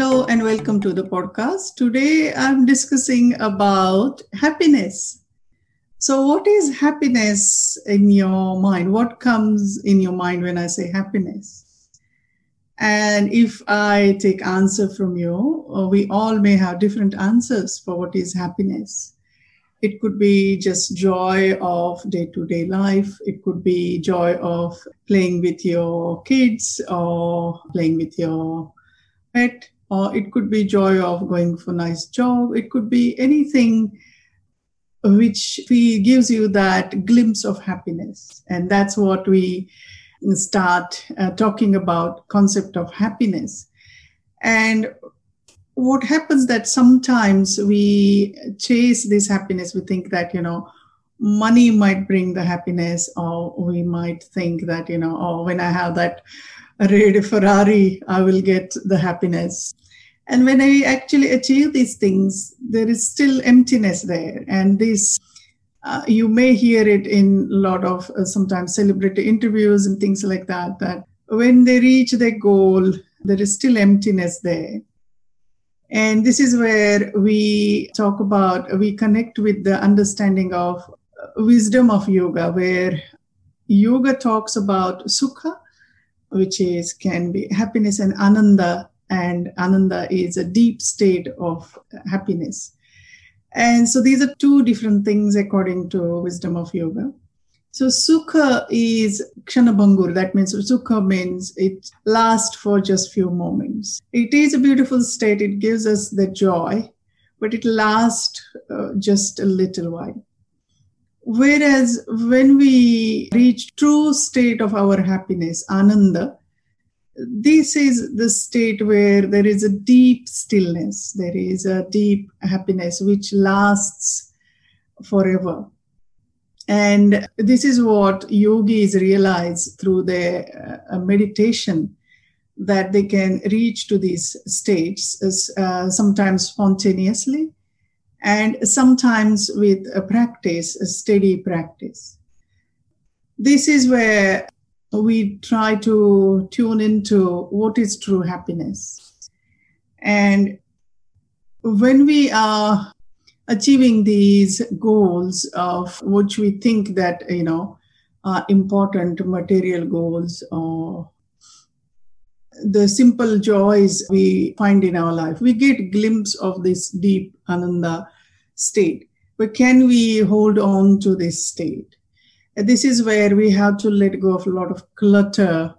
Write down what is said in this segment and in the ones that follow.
Hello and welcome to the podcast. Today I'm discussing about happiness. So, what is happiness in your mind? What comes in your mind when I say happiness? And if I take answer from you, uh, we all may have different answers for what is happiness. It could be just joy of day to day life. It could be joy of playing with your kids or playing with your pet. Or it could be joy of going for a nice job. It could be anything which gives you that glimpse of happiness. And that's what we start uh, talking about concept of happiness. And what happens that sometimes we chase this happiness we think that you know money might bring the happiness or we might think that you know oh when i have that red ferrari i will get the happiness. And when i actually achieve these things there is still emptiness there. And this uh, you may hear it in a lot of uh, sometimes celebrity interviews and things like that that when they reach their goal there is still emptiness there. And this is where we talk about, we connect with the understanding of wisdom of yoga, where yoga talks about sukha, which is can be happiness and ananda. And ananda is a deep state of happiness. And so these are two different things according to wisdom of yoga. So sukha is kshanabhangur. That means sukha means it lasts for just few moments. It is a beautiful state. It gives us the joy, but it lasts uh, just a little while. Whereas when we reach true state of our happiness, ananda, this is the state where there is a deep stillness, there is a deep happiness which lasts forever. And this is what yogis realize through their uh, meditation that they can reach to these states uh, sometimes spontaneously and sometimes with a practice, a steady practice. This is where we try to tune into what is true happiness. And when we are achieving these goals of which we think that you know are important material goals or the simple joys we find in our life. We get glimpse of this deep ananda state. But can we hold on to this state? This is where we have to let go of a lot of clutter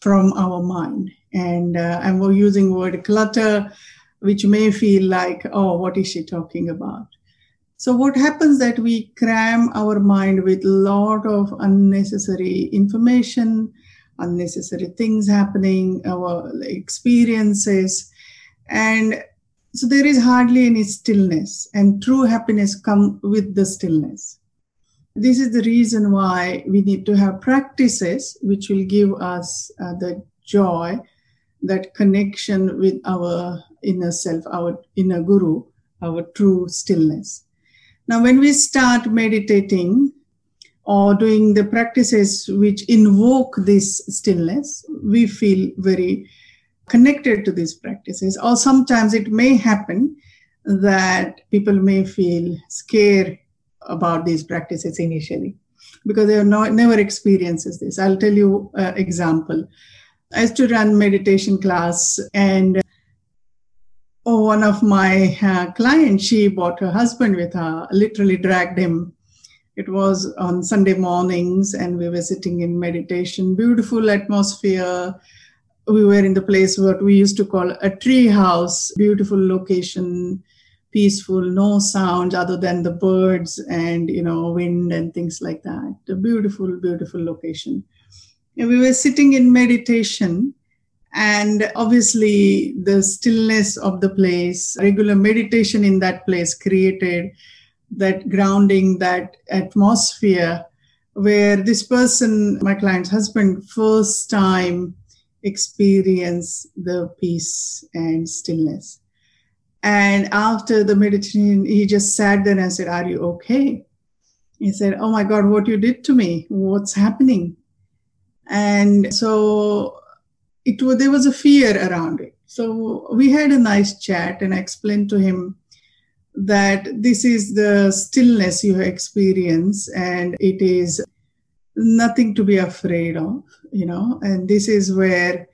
from our mind. And uh, we're using word clutter which may feel like, oh, what is she talking about? So what happens that we cram our mind with a lot of unnecessary information, unnecessary things happening, our experiences, and so there is hardly any stillness, and true happiness come with the stillness. This is the reason why we need to have practices which will give us uh, the joy, that connection with our inner self, our inner guru, our true stillness. Now, when we start meditating or doing the practices which invoke this stillness, we feel very connected to these practices. Or sometimes it may happen that people may feel scared about these practices initially because they have not, never experiences this. I'll tell you an example. I used to run meditation class and oh, one of my uh, clients, she brought her husband with her, literally dragged him. It was on Sunday mornings, and we were sitting in meditation, beautiful atmosphere. We were in the place what we used to call a tree house, beautiful location, peaceful, no sound other than the birds and you know wind and things like that. A beautiful, beautiful location. And we were sitting in meditation, and obviously the stillness of the place regular meditation in that place created that grounding that atmosphere where this person my client's husband first time experienced the peace and stillness. And after the meditation he just sat there and said are you okay? He said oh my god what you did to me? What's happening? And so it was there was a fear around it. So we had a nice chat, and I explained to him that this is the stillness you experience, and it is nothing to be afraid of, you know, and this is where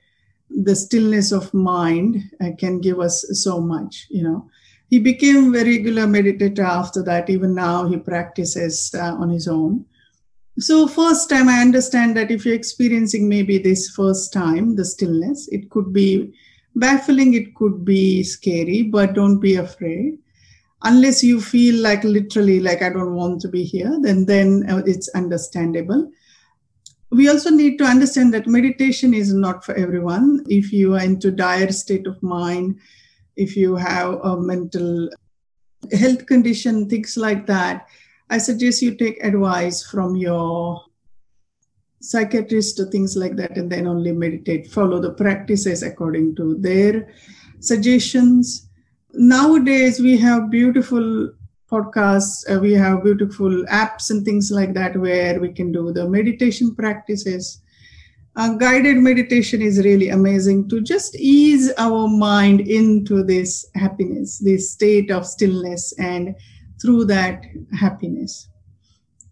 the stillness of mind uh, can give us so much, you know. He became a regular meditator after that. Even now, he practices uh, on his own so first time i understand that if you're experiencing maybe this first time the stillness it could be baffling it could be scary but don't be afraid unless you feel like literally like i don't want to be here then then uh, it's understandable we also need to understand that meditation is not for everyone if you are into dire state of mind if you have a mental health condition things like that I suggest you take advice from your psychiatrist or things like that, and then only meditate. Follow the practices according to their suggestions. Nowadays, we have beautiful podcasts, uh, we have beautiful apps and things like that where we can do the meditation practices. Uh, guided meditation is really amazing to just ease our mind into this happiness, this state of stillness and through that happiness.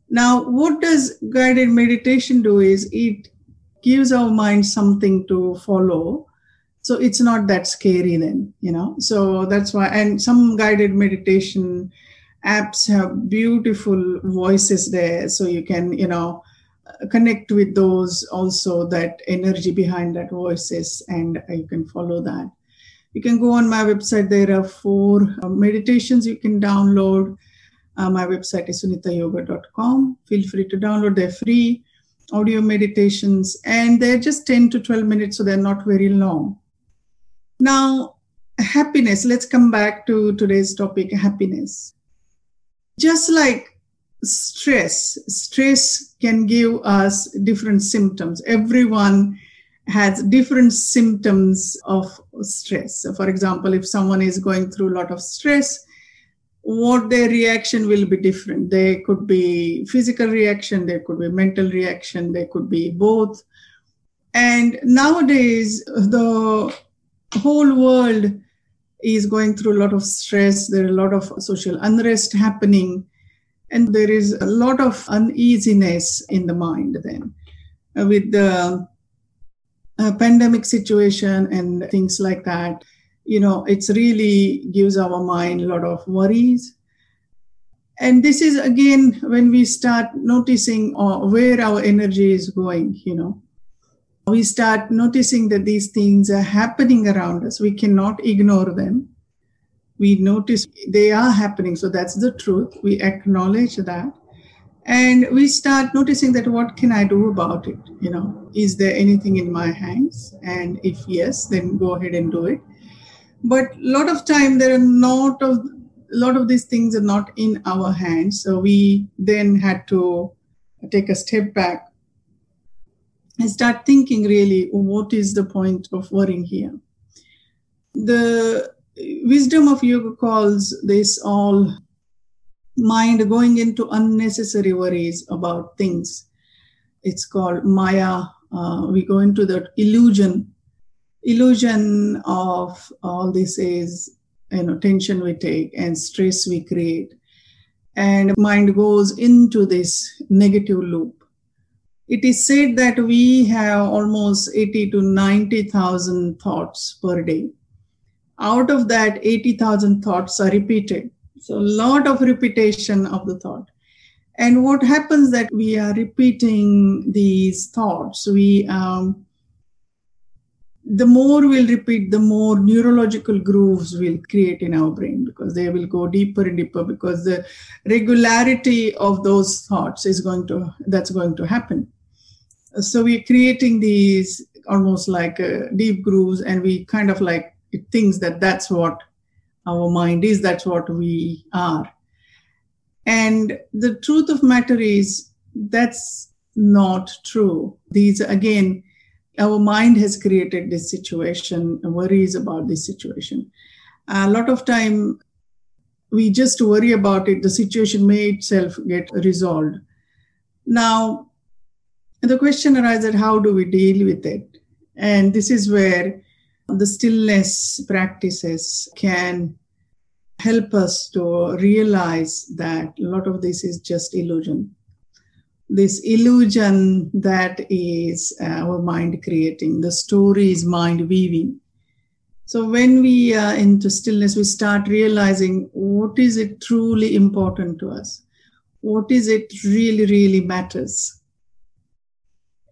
Now, what does guided meditation do is it gives our mind something to follow. So it's not that scary then, you know. So that's why, and some guided meditation apps have beautiful voices there. So you can, you know, connect with those also, that energy behind that voices, and you can follow that. You can go on my website. There are four uh, meditations you can download. Uh, my website is sunitayoga.com. Feel free to download. They're free audio meditations and they're just 10 to 12 minutes, so they're not very long. Now, happiness. Let's come back to today's topic happiness. Just like stress, stress can give us different symptoms. Everyone has different symptoms of stress. So for example, if someone is going through a lot of stress, what their reaction will be different. There could be physical reaction, there could be mental reaction, there could be both. And nowadays, the whole world is going through a lot of stress. There are a lot of social unrest happening, and there is a lot of uneasiness in the mind then. With the uh, pandemic situation and things like that you know it's really gives our mind a lot of worries and this is again when we start noticing uh, where our energy is going you know we start noticing that these things are happening around us. We cannot ignore them. We notice they are happening so that's the truth. We acknowledge that. And we start noticing that what can i do about it you know? Is there anything in my hands? And if yes then go ahead and do it. But a lot of time there are not of a lot of these things are not in our hands. So we then had to take a step back and start thinking really what is the point of worrying here? The wisdom of yoga calls this all mind going into unnecessary worries about things. It's called maya. Uh, we go into that illusion. Illusion of all this is you know tension we take and stress we create. And mind goes into this negative loop it is said that we have almost 80 to 90000 thoughts per day. Out of that 80000 thoughts are repeated. So a lot of repetition of the thought. And what happens that we are repeating these thoughts? We um, the more we'll repeat, the more neurological grooves we'll create in our brain because they will go deeper and deeper because the regularity of those thoughts is going to that's going to happen. So we're creating these almost like uh, deep grooves, and we kind of like it thinks that that's what our mind is, that's what we are. And the truth of matter is that's not true. These again, our mind has created this situation, worries about this situation. A lot of time we just worry about it, the situation may itself get resolved. Now, the question arises how do we deal with it? And this is where the stillness practices can help us to realize that a lot of this is just illusion. This illusion that is uh, our mind creating, the story is mind weaving. So when we are into stillness, we start realizing what is it truly important to us? What is it really, really matters?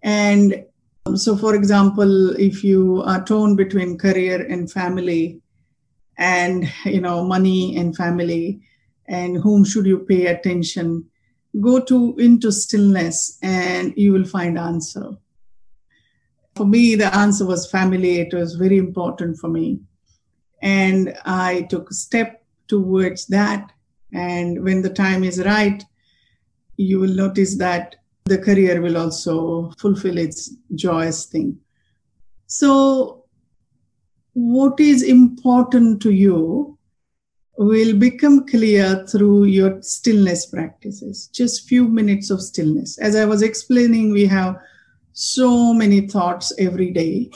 And um, so, for example, if you are torn between career and family, and you know money and family, and whom should you pay attention, go to into stillness, and you will find answer. For me, the answer was family. It was very important for me, and I took a step towards that. And when the time is right, you will notice that the career will also fulfill its joyous thing. So, what is important to you will become clear through your stillness practices. Just few minutes of stillness. As I was explaining, we have so many thoughts every day.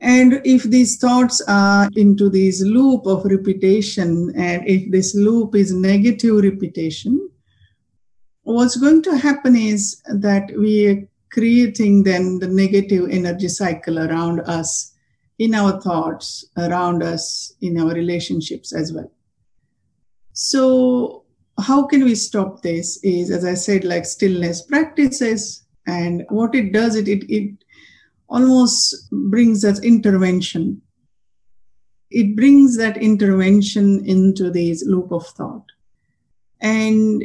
And if these thoughts are into this loop of repetition, and if this loop is negative repetition, what's going to happen is that we are creating then the negative energy cycle around us in our thoughts around us in our relationships as well so how can we stop this is as i said like stillness practices and what it does it it, it almost brings us intervention it brings that intervention into this loop of thought and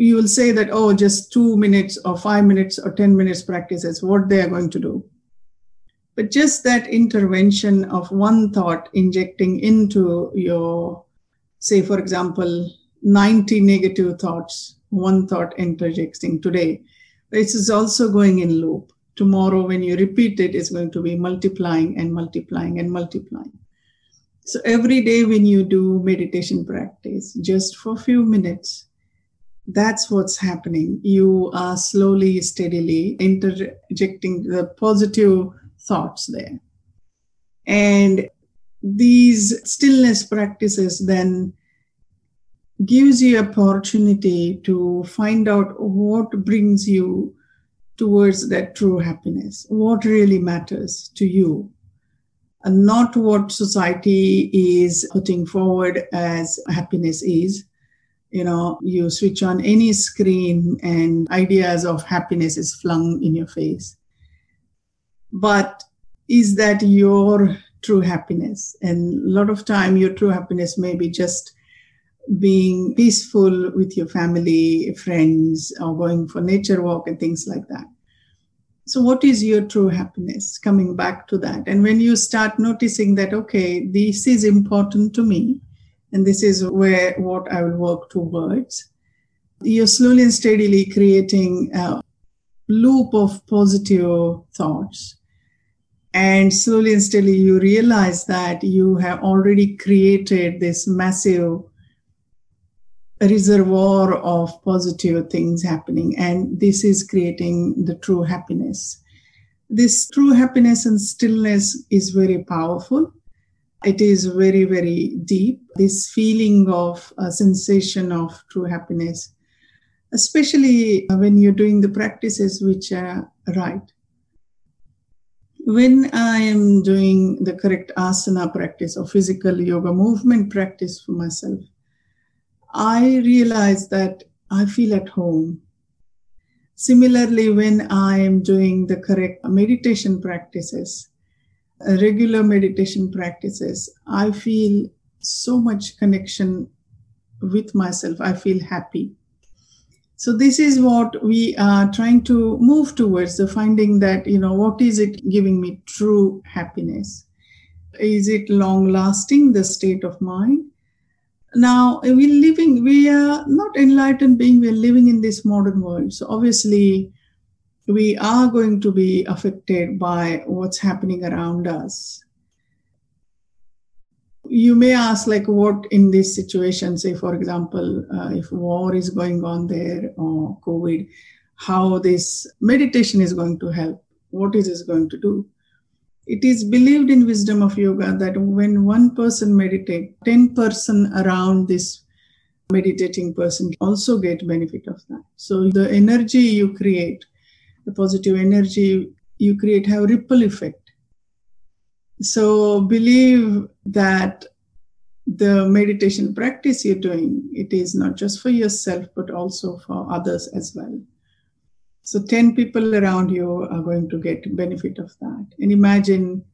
you will say that, oh, just two minutes or five minutes or 10 minutes practices, what they are going to do. But just that intervention of one thought injecting into your, say, for example, 90 negative thoughts, one thought interjecting today, this is also going in loop. Tomorrow, when you repeat it, it's going to be multiplying and multiplying and multiplying. So every day when you do meditation practice, just for a few minutes, that's what's happening. You are slowly, steadily interjecting the positive thoughts there. And these stillness practices then gives you opportunity to find out what brings you towards that true happiness, what really matters to you, and not what society is putting forward as happiness is, you know you switch on any screen and ideas of happiness is flung in your face. But is that your true happiness and a lot of time your true happiness may be just being peaceful with your family friends or going for nature walk and things like that so what is your true happiness coming back to that and when you start noticing that okay this is important to me and this is where what I will work towards. You're slowly and steadily creating a loop of positive thoughts. And slowly and steadily, you realize that you have already created this massive reservoir of positive things happening. And this is creating the true happiness. This true happiness and stillness is very powerful it is very, very deep. This feeling of a sensation of true happiness, especially when you're doing the practices which are right. When I am doing the correct asana practice or physical yoga movement practice for myself, I realize that I feel at home. Similarly, when I am doing the correct meditation practices, uh, regular meditation practices, I feel so much connection with myself. I feel happy. So this is what we are trying to move towards the finding that, you know, what is it giving me true happiness? Is it long lasting, the state of mind? Now we're living, we are not enlightened being, we're living in this modern world. So obviously we are going to be affected by what's happening around us you may ask like what in this situation say for example uh, if war is going on there or covid how this meditation is going to help? What is this going to do? It is believed in wisdom of yoga that when one person meditate 10 person around this meditating person also get benefit of that. So the energy you create the positive energy you create have ripple effect so believe that the meditation practice you're doing, it is not just for yourself, but also for others as well. So 10 people around you are going to get benefit of that. And imagine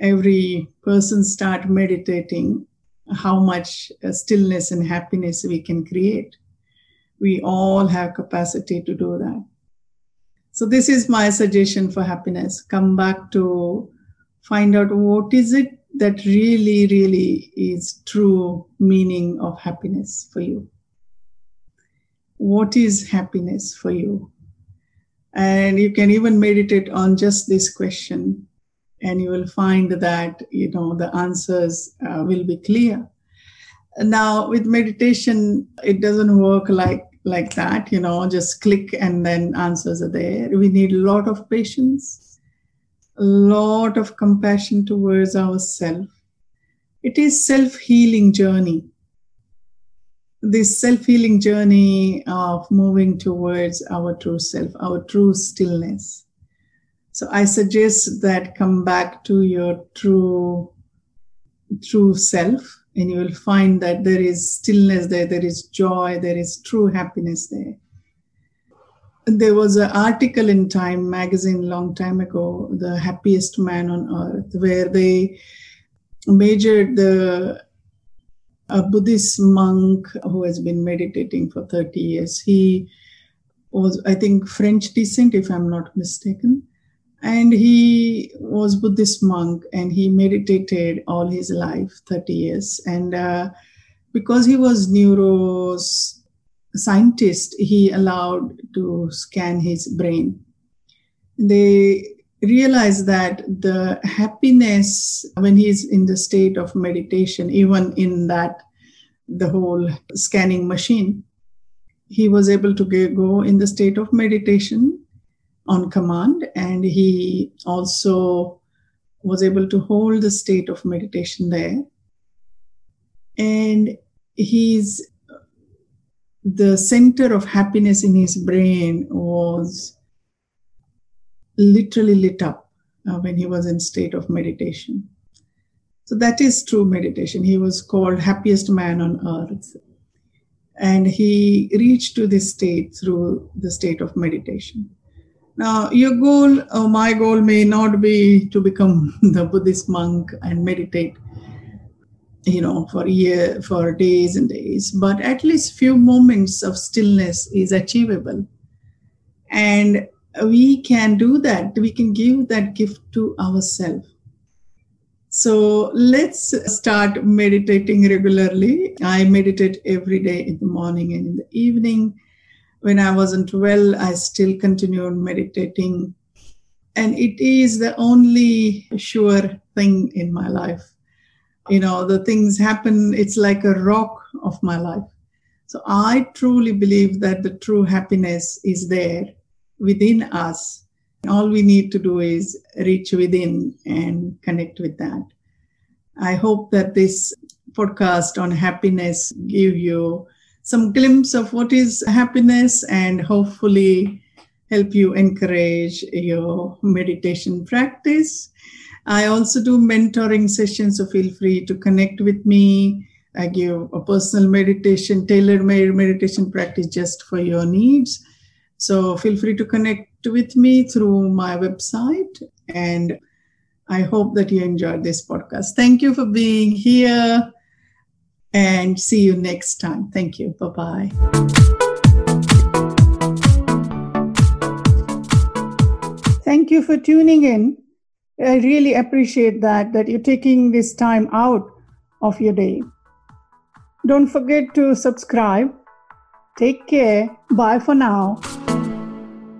every person start meditating how much uh, stillness and happiness we can create. We all have capacity to do that. So this is my suggestion for happiness. Come back to find out what is it that really, really is true meaning of happiness for you. What is happiness for you? And you can even meditate on just this question, and you will find that you know the answers uh, will be clear. Now, with meditation, it doesn't work like like that. You know, just click and then answers are there. We need a lot of patience lot of compassion towards ourselves. It is self-healing journey. This self-healing journey of moving towards our true self, our true stillness. So I suggest that come back to your true, true self, and you will find that there is stillness there, there is joy, there is true happiness there there was an article in Time magazine long time ago, the happiest man on earth, where they measured the a Buddhist monk who has been meditating for 30 years. He was, I think, French descent, if I'm not mistaken. And he was Buddhist monk and he meditated all his life, 30 years. And uh, because he was neuros scientist he allowed to scan his brain. They realized that the happiness when he's in the state of meditation, even in that the whole scanning machine, he was able to go in the state of meditation on command, and he also was able to hold the state of meditation there. And he's the center of happiness in his brain was literally lit up uh, when he was in state of meditation. So that is true meditation. He was called happiest man on earth. And he reached to this state through the state of meditation. Now your goal or my goal may not be to become the buddhist monk and meditate you know for year for days and days. But at least few moments of stillness is achievable. And we can do that. We can give that gift to ourselves. So let's start meditating regularly. I meditate every day in the morning and in the evening. When i wasn't well i still continued meditating. And it is the only sure thing in my life you know the things happen it's like a rock of my life. So i truly believe that the true happiness is there within us. All we need to do is reach within and connect with that. I hope that this podcast on happiness give you some glimpse of what is happiness and hopefully help you encourage your meditation practice I also do mentoring sessions, so feel free to connect with me. I give a personal meditation, tailored meditation practice just for your needs. So feel free to connect with me through my website. And I hope that you enjoyed this podcast. Thank you for being here and see you next time. Thank you. Bye bye. Thank you for tuning in. I really appreciate that, that you're taking this time out of your day. Don't forget to subscribe. Take care. Bye for now.